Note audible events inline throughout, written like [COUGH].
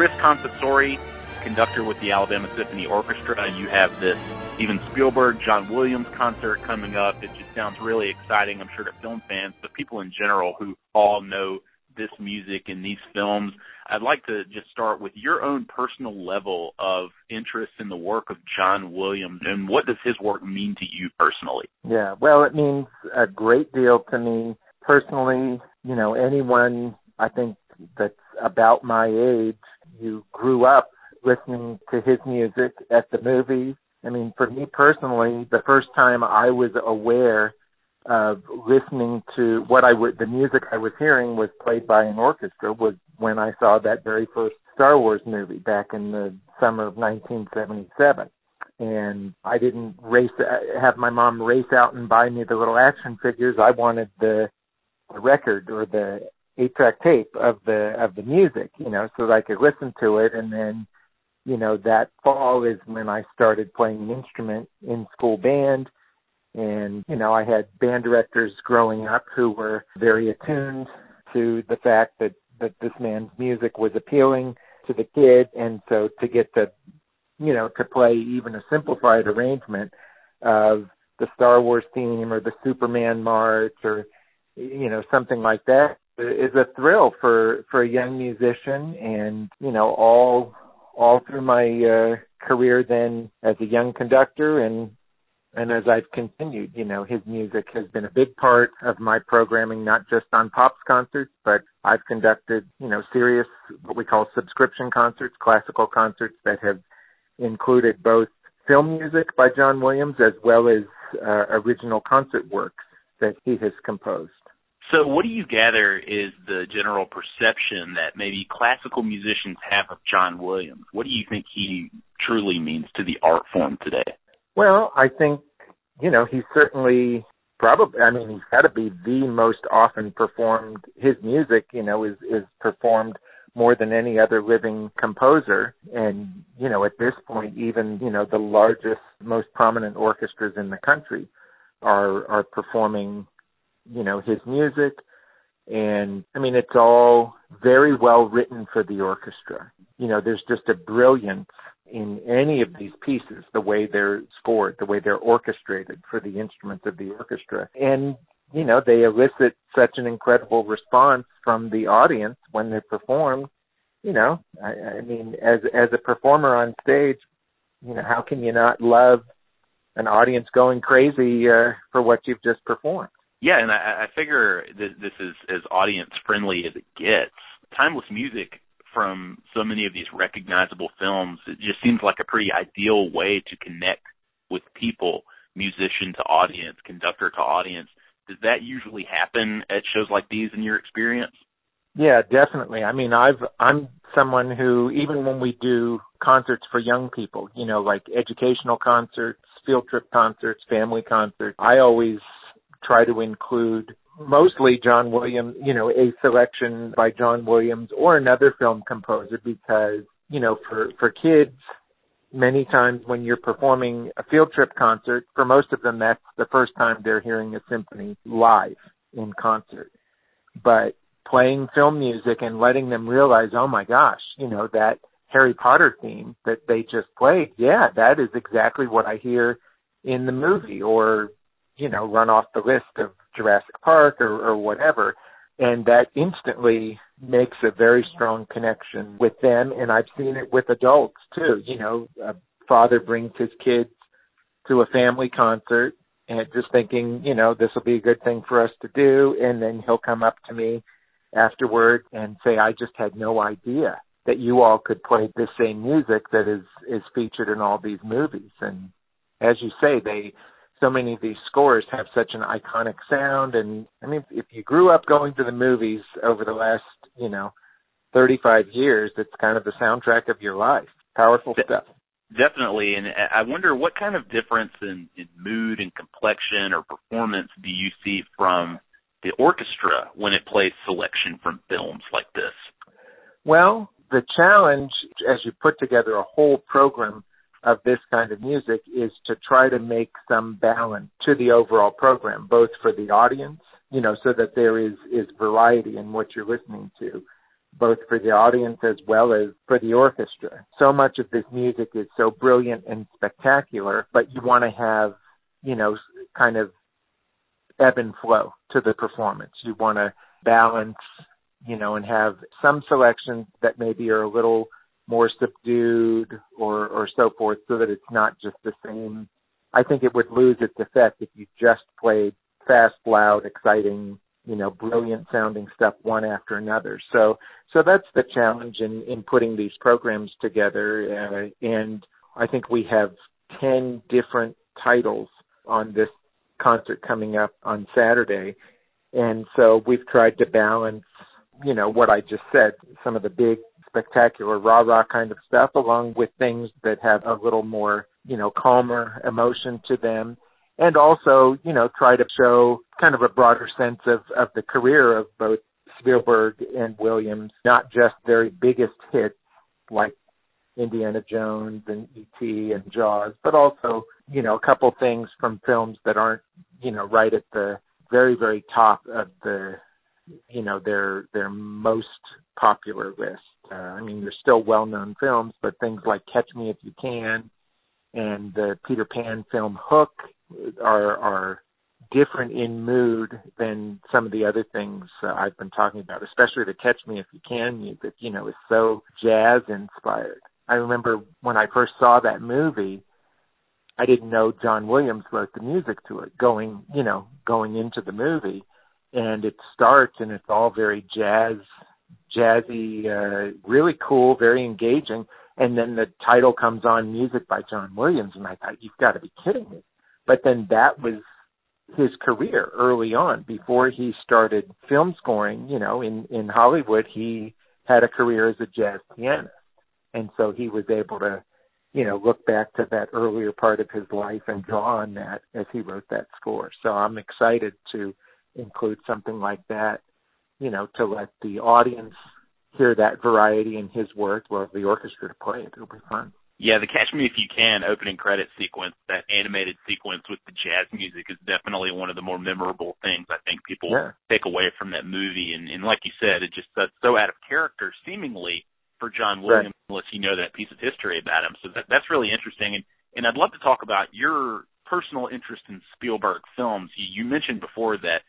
Chris Confessore, conductor with the Alabama Symphony Orchestra. You have this Steven Spielberg, John Williams concert coming up. It just sounds really exciting, I'm sure, to film fans, but people in general who all know this music and these films. I'd like to just start with your own personal level of interest in the work of John Williams and what does his work mean to you personally? Yeah, well, it means a great deal to me personally. You know, anyone I think that's about my age, you grew up listening to his music at the movies. I mean, for me personally, the first time I was aware of listening to what I would, the music I was hearing was played by an orchestra was when I saw that very first Star Wars movie back in the summer of 1977. And I didn't race, have my mom race out and buy me the little action figures. I wanted the, the record or the eight track tape of the, of the music, you know, so that I could listen to it. And then, you know, that fall is when I started playing an instrument in school band and, you know, I had band directors growing up who were very attuned to the fact that, that this man's music was appealing to the kid. And so to get to, you know, to play even a simplified arrangement of the Star Wars theme or the Superman march or, you know, something like that is a thrill for, for a young musician. And, you know, all, all through my, uh, career then as a young conductor and and as I've continued, you know, his music has been a big part of my programming, not just on Pops concerts, but I've conducted, you know, serious, what we call subscription concerts, classical concerts that have included both film music by John Williams as well as uh, original concert works that he has composed. So, what do you gather is the general perception that maybe classical musicians have of John Williams? What do you think he truly means to the art form today? Well, I think, you know, he's certainly probably I mean, he's gotta be the most often performed his music, you know, is is performed more than any other living composer. And, you know, at this point even, you know, the largest, most prominent orchestras in the country are are performing, you know, his music. And I mean it's all very well written for the orchestra. You know, there's just a brilliance in any of these pieces, the way they're scored, the way they're orchestrated for the instruments of the orchestra. And, you know, they elicit such an incredible response from the audience when they're performed. You know, I, I mean, as as a performer on stage, you know, how can you not love an audience going crazy uh, for what you've just performed? Yeah, and I, I figure that this is as audience friendly as it gets. Timeless music from so many of these recognizable films, it just seems like a pretty ideal way to connect with people, musician to audience, conductor to audience. Does that usually happen at shows like these in your experience? Yeah, definitely. I mean, I've I'm someone who even when we do concerts for young people, you know, like educational concerts, field trip concerts, family concerts, I always try to include mostly John Williams, you know, a selection by John Williams or another film composer because, you know, for, for kids, many times when you're performing a field trip concert, for most of them, that's the first time they're hearing a symphony live in concert. But playing film music and letting them realize, oh my gosh, you know, that Harry Potter theme that they just played, yeah, that is exactly what I hear in the movie or, you know, run off the list of Jurassic Park or, or whatever. And that instantly makes a very strong connection with them. And I've seen it with adults too. You know, a father brings his kids to a family concert and just thinking, you know, this will be a good thing for us to do. And then he'll come up to me afterward and say, I just had no idea that you all could play the same music that is, is featured in all these movies. And as you say, they, so many of these scores have such an iconic sound and I mean if you grew up going to the movies over the last, you know, 35 years, it's kind of the soundtrack of your life. Powerful De- stuff. Definitely, and uh, I wonder what kind of difference in, in mood and complexion or performance do you see from the orchestra when it plays selection from films like this? Well, the challenge as you put together a whole program of this kind of music is to try to make some balance to the overall program, both for the audience, you know, so that there is, is variety in what you're listening to, both for the audience as well as for the orchestra. So much of this music is so brilliant and spectacular, but you want to have, you know, kind of ebb and flow to the performance. You want to balance, you know, and have some selections that maybe are a little more subdued or or so forth so that it's not just the same I think it would lose its effect if you just played fast, loud, exciting, you know, brilliant sounding stuff one after another. So so that's the challenge in in putting these programs together uh, and I think we have 10 different titles on this concert coming up on Saturday. And so we've tried to balance, you know, what I just said, some of the big spectacular rah rah kind of stuff along with things that have a little more, you know, calmer emotion to them. And also, you know, try to show kind of a broader sense of, of the career of both Spielberg and Williams, not just their biggest hits like Indiana Jones and E.T. and Jaws, but also, you know, a couple things from films that aren't, you know, right at the very, very top of the, you know, their their most popular list. Uh, I mean, they're still well-known films, but things like Catch Me If You Can and the Peter Pan film Hook are are different in mood than some of the other things uh, I've been talking about, especially the Catch Me If You Can music, you know, is so jazz inspired. I remember when I first saw that movie, I didn't know John Williams wrote the music to it going, you know, going into the movie. And it starts and it's all very jazz, jazzy, uh, really cool, very engaging. And then the title comes on music by John Williams. And I thought, you've got to be kidding me. But then that was his career early on before he started film scoring, you know, in, in Hollywood, he had a career as a jazz pianist and so he was able to you know look back to that earlier part of his life and draw on that as he wrote that score so i'm excited to include something like that you know to let the audience hear that variety in his work or the orchestra to play it it'll be fun yeah, the Catch Me If You Can opening credit sequence, that animated sequence with the jazz music is definitely one of the more memorable things I think people yeah. take away from that movie. And, and like you said, it just that's so out of character seemingly for John Williams right. unless you know that piece of history about him. So that, that's really interesting. And, and I'd love to talk about your personal interest in Spielberg films. You, you mentioned before that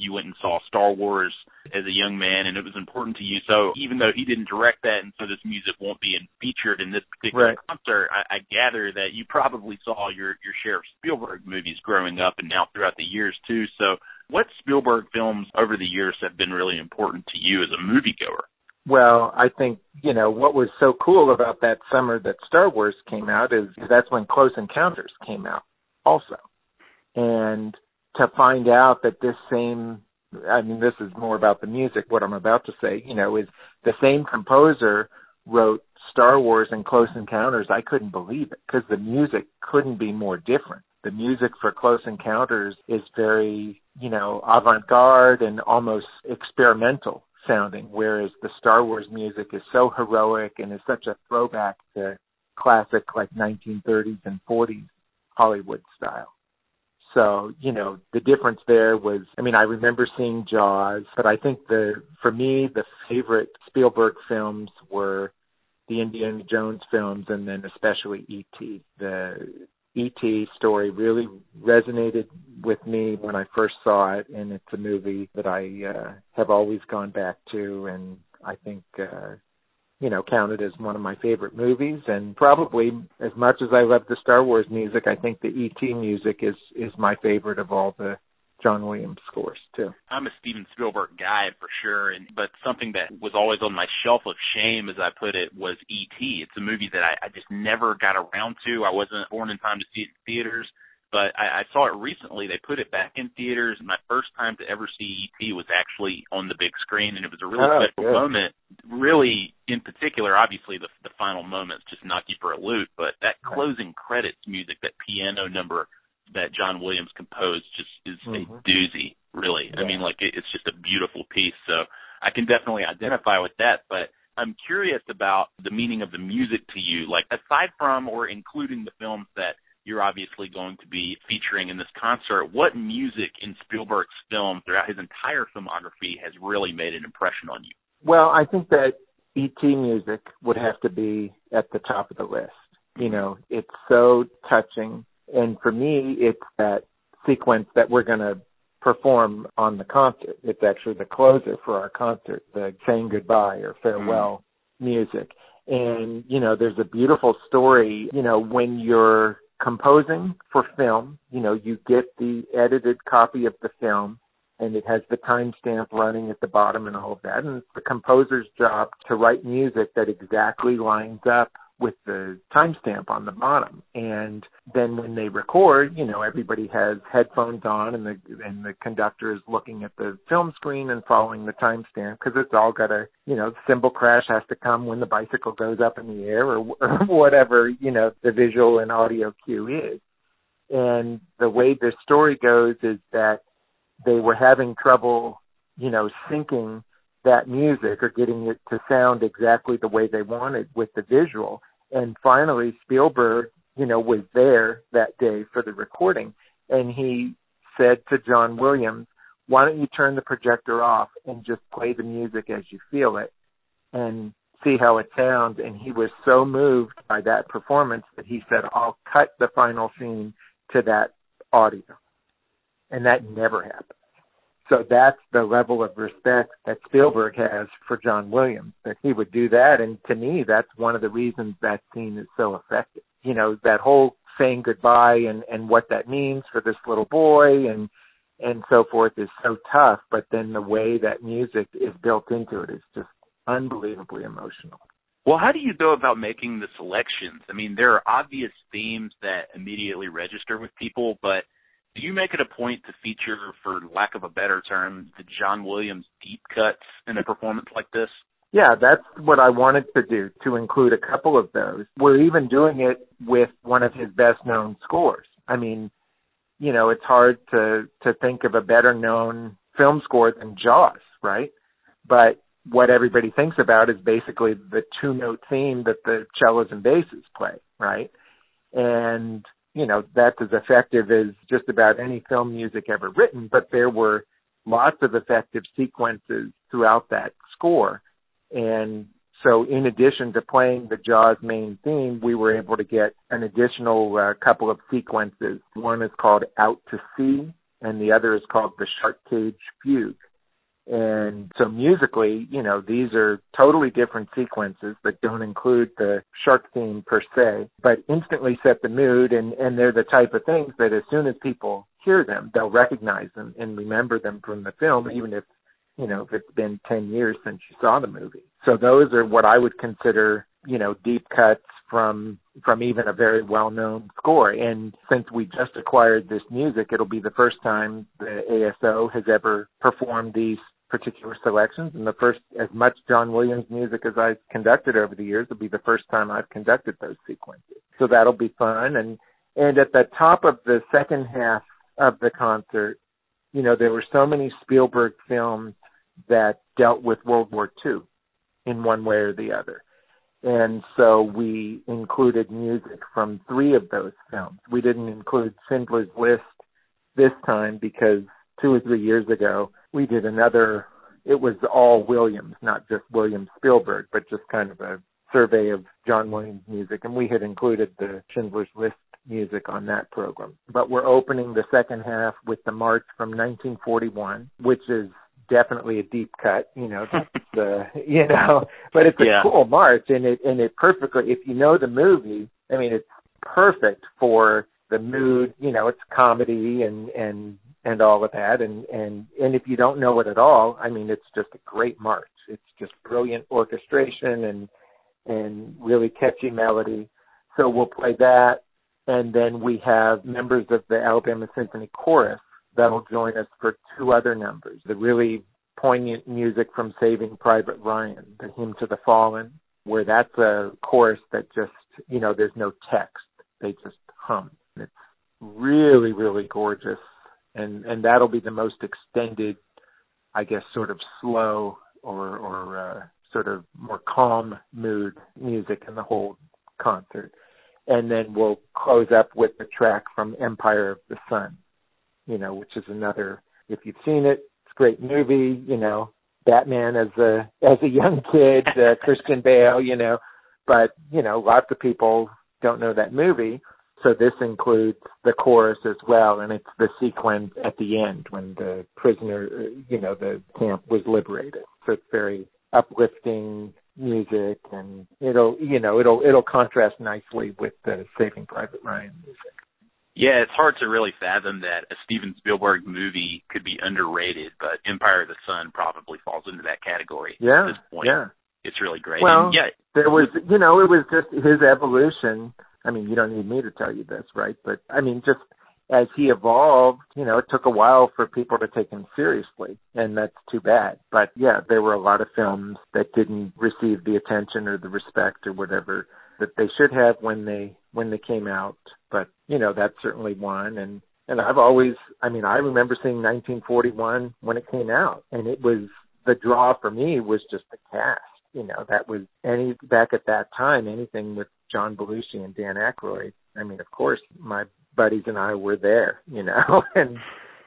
you went and saw Star Wars as a young man and it was important to you. So even though he didn't direct that and so this music won't be in, featured in this particular right. concert, I, I gather that you probably saw your, your share of Spielberg movies growing up and now throughout the years too. So what Spielberg films over the years have been really important to you as a moviegoer? Well, I think, you know, what was so cool about that summer that Star Wars came out is that's when Close Encounters came out also. And to find out that this same, I mean, this is more about the music, what I'm about to say, you know, is the same composer wrote Star Wars and Close Encounters. I couldn't believe it because the music couldn't be more different. The music for Close Encounters is very, you know, avant-garde and almost experimental sounding, whereas the Star Wars music is so heroic and is such a throwback to classic like 1930s and 40s Hollywood style. So, you know, the difference there was, I mean, I remember seeing Jaws, but I think the, for me, the favorite Spielberg films were the Indiana Jones films and then especially E.T. The E.T. story really resonated with me when I first saw it, and it's a movie that I uh, have always gone back to, and I think, uh, you know, counted as one of my favorite movies. And probably as much as I love the Star Wars music, I think the E.T. music is is my favorite of all the John Williams scores too. I'm a Steven Spielberg guy for sure, and but something that was always on my shelf of shame, as I put it, was E.T. It's a movie that I, I just never got around to. I wasn't born in time to see it in theaters, but I, I saw it recently. They put it back in theaters. My first time to ever see E.T. was actually on the big screen, and it was a really oh, special good. moment. Really, in particular, obviously the the final moments just knock you for a loop, but that closing credits music, that piano number that John Williams composed just is mm-hmm. a doozy, really. Yeah. I mean, like it, it's just a beautiful piece. So I can definitely identify with that. But I'm curious about the meaning of the music to you. Like aside from or including the films that you're obviously going to be featuring in this concert, what music in Spielberg's film throughout his entire filmography has really made an impression on you? Well, I think that ET music would have to be at the top of the list. You know, it's so touching. And for me, it's that sequence that we're going to perform on the concert. It's actually the closer for our concert, the saying goodbye or farewell mm. music. And, you know, there's a beautiful story, you know, when you're composing for film, you know, you get the edited copy of the film and it has the timestamp running at the bottom and all of that. And it's the composer's job to write music that exactly lines up with the timestamp on the bottom. And then when they record, you know, everybody has headphones on and the and the conductor is looking at the film screen and following the timestamp because it's all got a, you know, cymbal crash has to come when the bicycle goes up in the air or, [LAUGHS] or whatever, you know, the visual and audio cue is. And the way the story goes is that they were having trouble, you know, syncing that music or getting it to sound exactly the way they wanted with the visual. And finally, Spielberg, you know, was there that day for the recording, and he said to John Williams, "Why don't you turn the projector off and just play the music as you feel it, and see how it sounds?" And he was so moved by that performance that he said, "I'll cut the final scene to that audio," and that never happened. So that's the level of respect that Spielberg has for John Williams, that he would do that. And to me, that's one of the reasons that scene is so effective. You know, that whole saying goodbye and, and what that means for this little boy and, and so forth is so tough, but then the way that music is built into it is just unbelievably emotional. Well, how do you go about making the selections? I mean, there are obvious themes that immediately register with people, but do you make it a point to feature, for lack of a better term, the John Williams deep cuts in a performance like this? Yeah, that's what I wanted to do, to include a couple of those. We're even doing it with one of his best known scores. I mean, you know, it's hard to to think of a better known film score than Jaws, right? But what everybody thinks about is basically the two note theme that the cellos and basses play, right? And you know, that's as effective as just about any film music ever written, but there were lots of effective sequences throughout that score. And so in addition to playing the Jaws main theme, we were able to get an additional uh, couple of sequences. One is called Out to Sea and the other is called the Shark Cage Fugue. And so musically, you know, these are totally different sequences that don't include the shark theme per se, but instantly set the mood and, and they're the type of things that as soon as people hear them, they'll recognize them and remember them from the film, even if, you know, if it's been 10 years since you saw the movie. So those are what I would consider, you know, deep cuts from from even a very well known score. And since we just acquired this music, it'll be the first time the ASO has ever performed these particular selections and the first as much John Williams music as I've conducted over the years will be the first time I've conducted those sequences. So that'll be fun and and at the top of the second half of the concert, you know, there were so many Spielberg films that dealt with World War II in one way or the other. And so we included music from three of those films. We didn't include Schindler's List this time because two or three years ago we did another it was all Williams, not just William Spielberg, but just kind of a survey of John Williams music and we had included the Schindler's List music on that program. But we're opening the second half with the march from 1941, which is definitely a deep cut, you know, [LAUGHS] that's uh, you know, but it's a yeah. cool march and it and it perfectly if you know the movie, I mean it's perfect for the mood, you know, it's comedy and and and all of that and and and if you don't know it at all, I mean it's just a great march. It's just brilliant orchestration and and really catchy melody. So we'll play that and then we have members of the Alabama Symphony Chorus that'll join us for two other numbers. The really poignant music from Saving Private Ryan, the Hymn to the Fallen, where that's a chorus that just, you know, there's no text. They just hum. It's really, really gorgeous. And, and that'll be the most extended, I guess, sort of slow or, or, uh, sort of more calm mood music in the whole concert. And then we'll close up with the track from Empire of the Sun, you know, which is another, if you've seen it, it's a great movie, you know, Batman as a as a young kid, uh, Christian Bale, you know, but you know, lots of people don't know that movie. So this includes the chorus as well, and it's the sequence at the end when the prisoner, you know, the camp was liberated. So it's very uplifting music, and it'll, you know, it'll it'll contrast nicely with the Saving Private Ryan music. Yeah, it's hard to really fathom that a Steven Spielberg movie could be underrated, but Empire of the Sun probably falls into that category yeah, at this point. Yeah. It's really great. Well, and yeah, there was, you know, it was just his evolution. I mean, you don't need me to tell you this, right? But I mean, just as he evolved, you know, it took a while for people to take him seriously, and that's too bad. But yeah, there were a lot of films that didn't receive the attention or the respect or whatever that they should have when they when they came out. But you know, that's certainly one. And and I've always, I mean, I remember seeing 1941 when it came out, and it was the draw for me was just the cast. You know, that was any back at that time anything with John Belushi and Dan Aykroyd. I mean, of course, my buddies and I were there. You know, [LAUGHS] and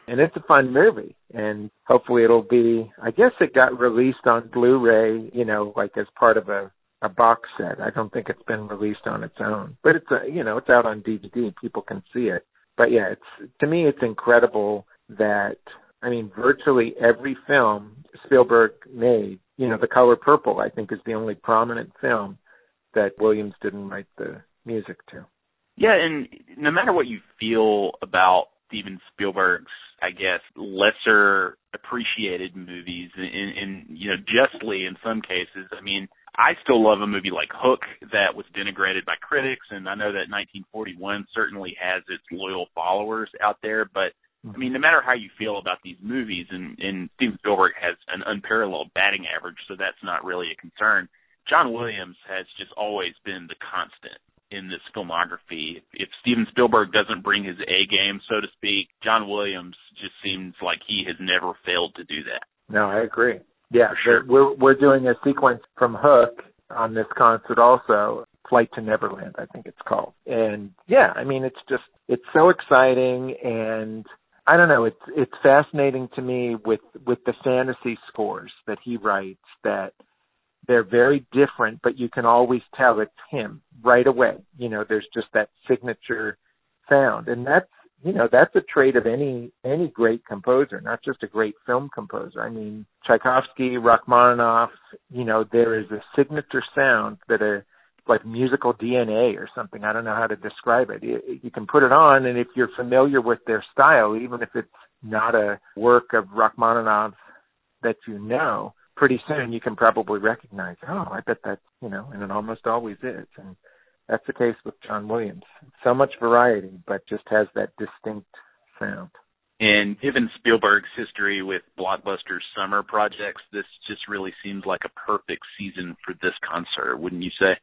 and it's a fun movie and hopefully it'll be I guess it got released on Blu-ray, you know, like as part of a a box set. I don't think it's been released on its own, but it's a you know it's out on DVD. And people can see it. But yeah, it's to me it's incredible that I mean virtually every film Spielberg made. You know, The Color Purple I think is the only prominent film that Williams didn't write the music to. Yeah, and no matter what you feel about Steven Spielberg's, I guess, lesser appreciated movies, and, and you know, justly in some cases. I mean, I still love a movie like Hook that was denigrated by critics, and I know that 1941 certainly has its loyal followers out there. But I mean, no matter how you feel about these movies, and, and Steven Spielberg has an unparalleled batting average, so that's not really a concern. John Williams has just always been the constant in this filmography. If Steven Spielberg doesn't bring his A game, so to speak, John Williams just seems like he has never failed to do that. No, I agree. Yeah, sure. we're we're doing a sequence from Hook on this concert also. Flight to Neverland, I think it's called. And yeah, I mean it's just it's so exciting and I don't know, it's it's fascinating to me with with the fantasy scores that he writes that they're very different, but you can always tell it's him right away. You know, there's just that signature sound. And that's you know that's a trait of any any great composer, not just a great film composer. I mean, Tchaikovsky, Rachmaninoff. You know, there is a signature sound that a like musical DNA or something. I don't know how to describe it. You, you can put it on, and if you're familiar with their style, even if it's not a work of Rachmaninoff that you know, pretty soon you can probably recognize. Oh, I bet that's you know, and it almost always is. And that's the case with John Williams. So much variety, but just has that distinct sound. And given Spielberg's history with blockbuster summer projects, this just really seems like a perfect season for this concert, wouldn't you say?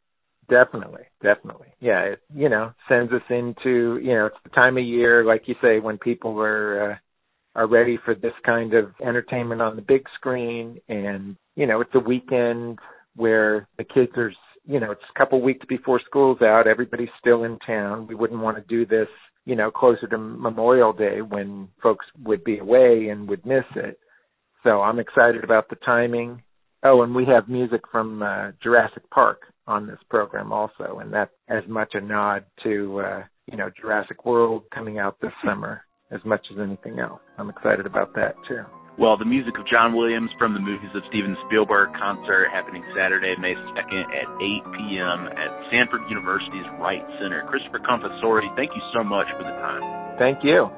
Definitely, definitely. Yeah, it, you know, sends us into, you know, it's the time of year, like you say, when people are uh, are ready for this kind of entertainment on the big screen, and you know, it's a weekend where the kids are you know, it's a couple weeks before school's out. Everybody's still in town. We wouldn't want to do this, you know, closer to Memorial Day when folks would be away and would miss it. So I'm excited about the timing. Oh, and we have music from uh, Jurassic Park on this program also, and that's as much a nod to, uh, you know, Jurassic World coming out this summer as much as anything else. I'm excited about that too. Well, the music of John Williams from the movies of Steven Spielberg concert happening Saturday, May 2nd at 8 p.m. at Samford University's Wright Center. Christopher Confessore, thank you so much for the time. Thank you.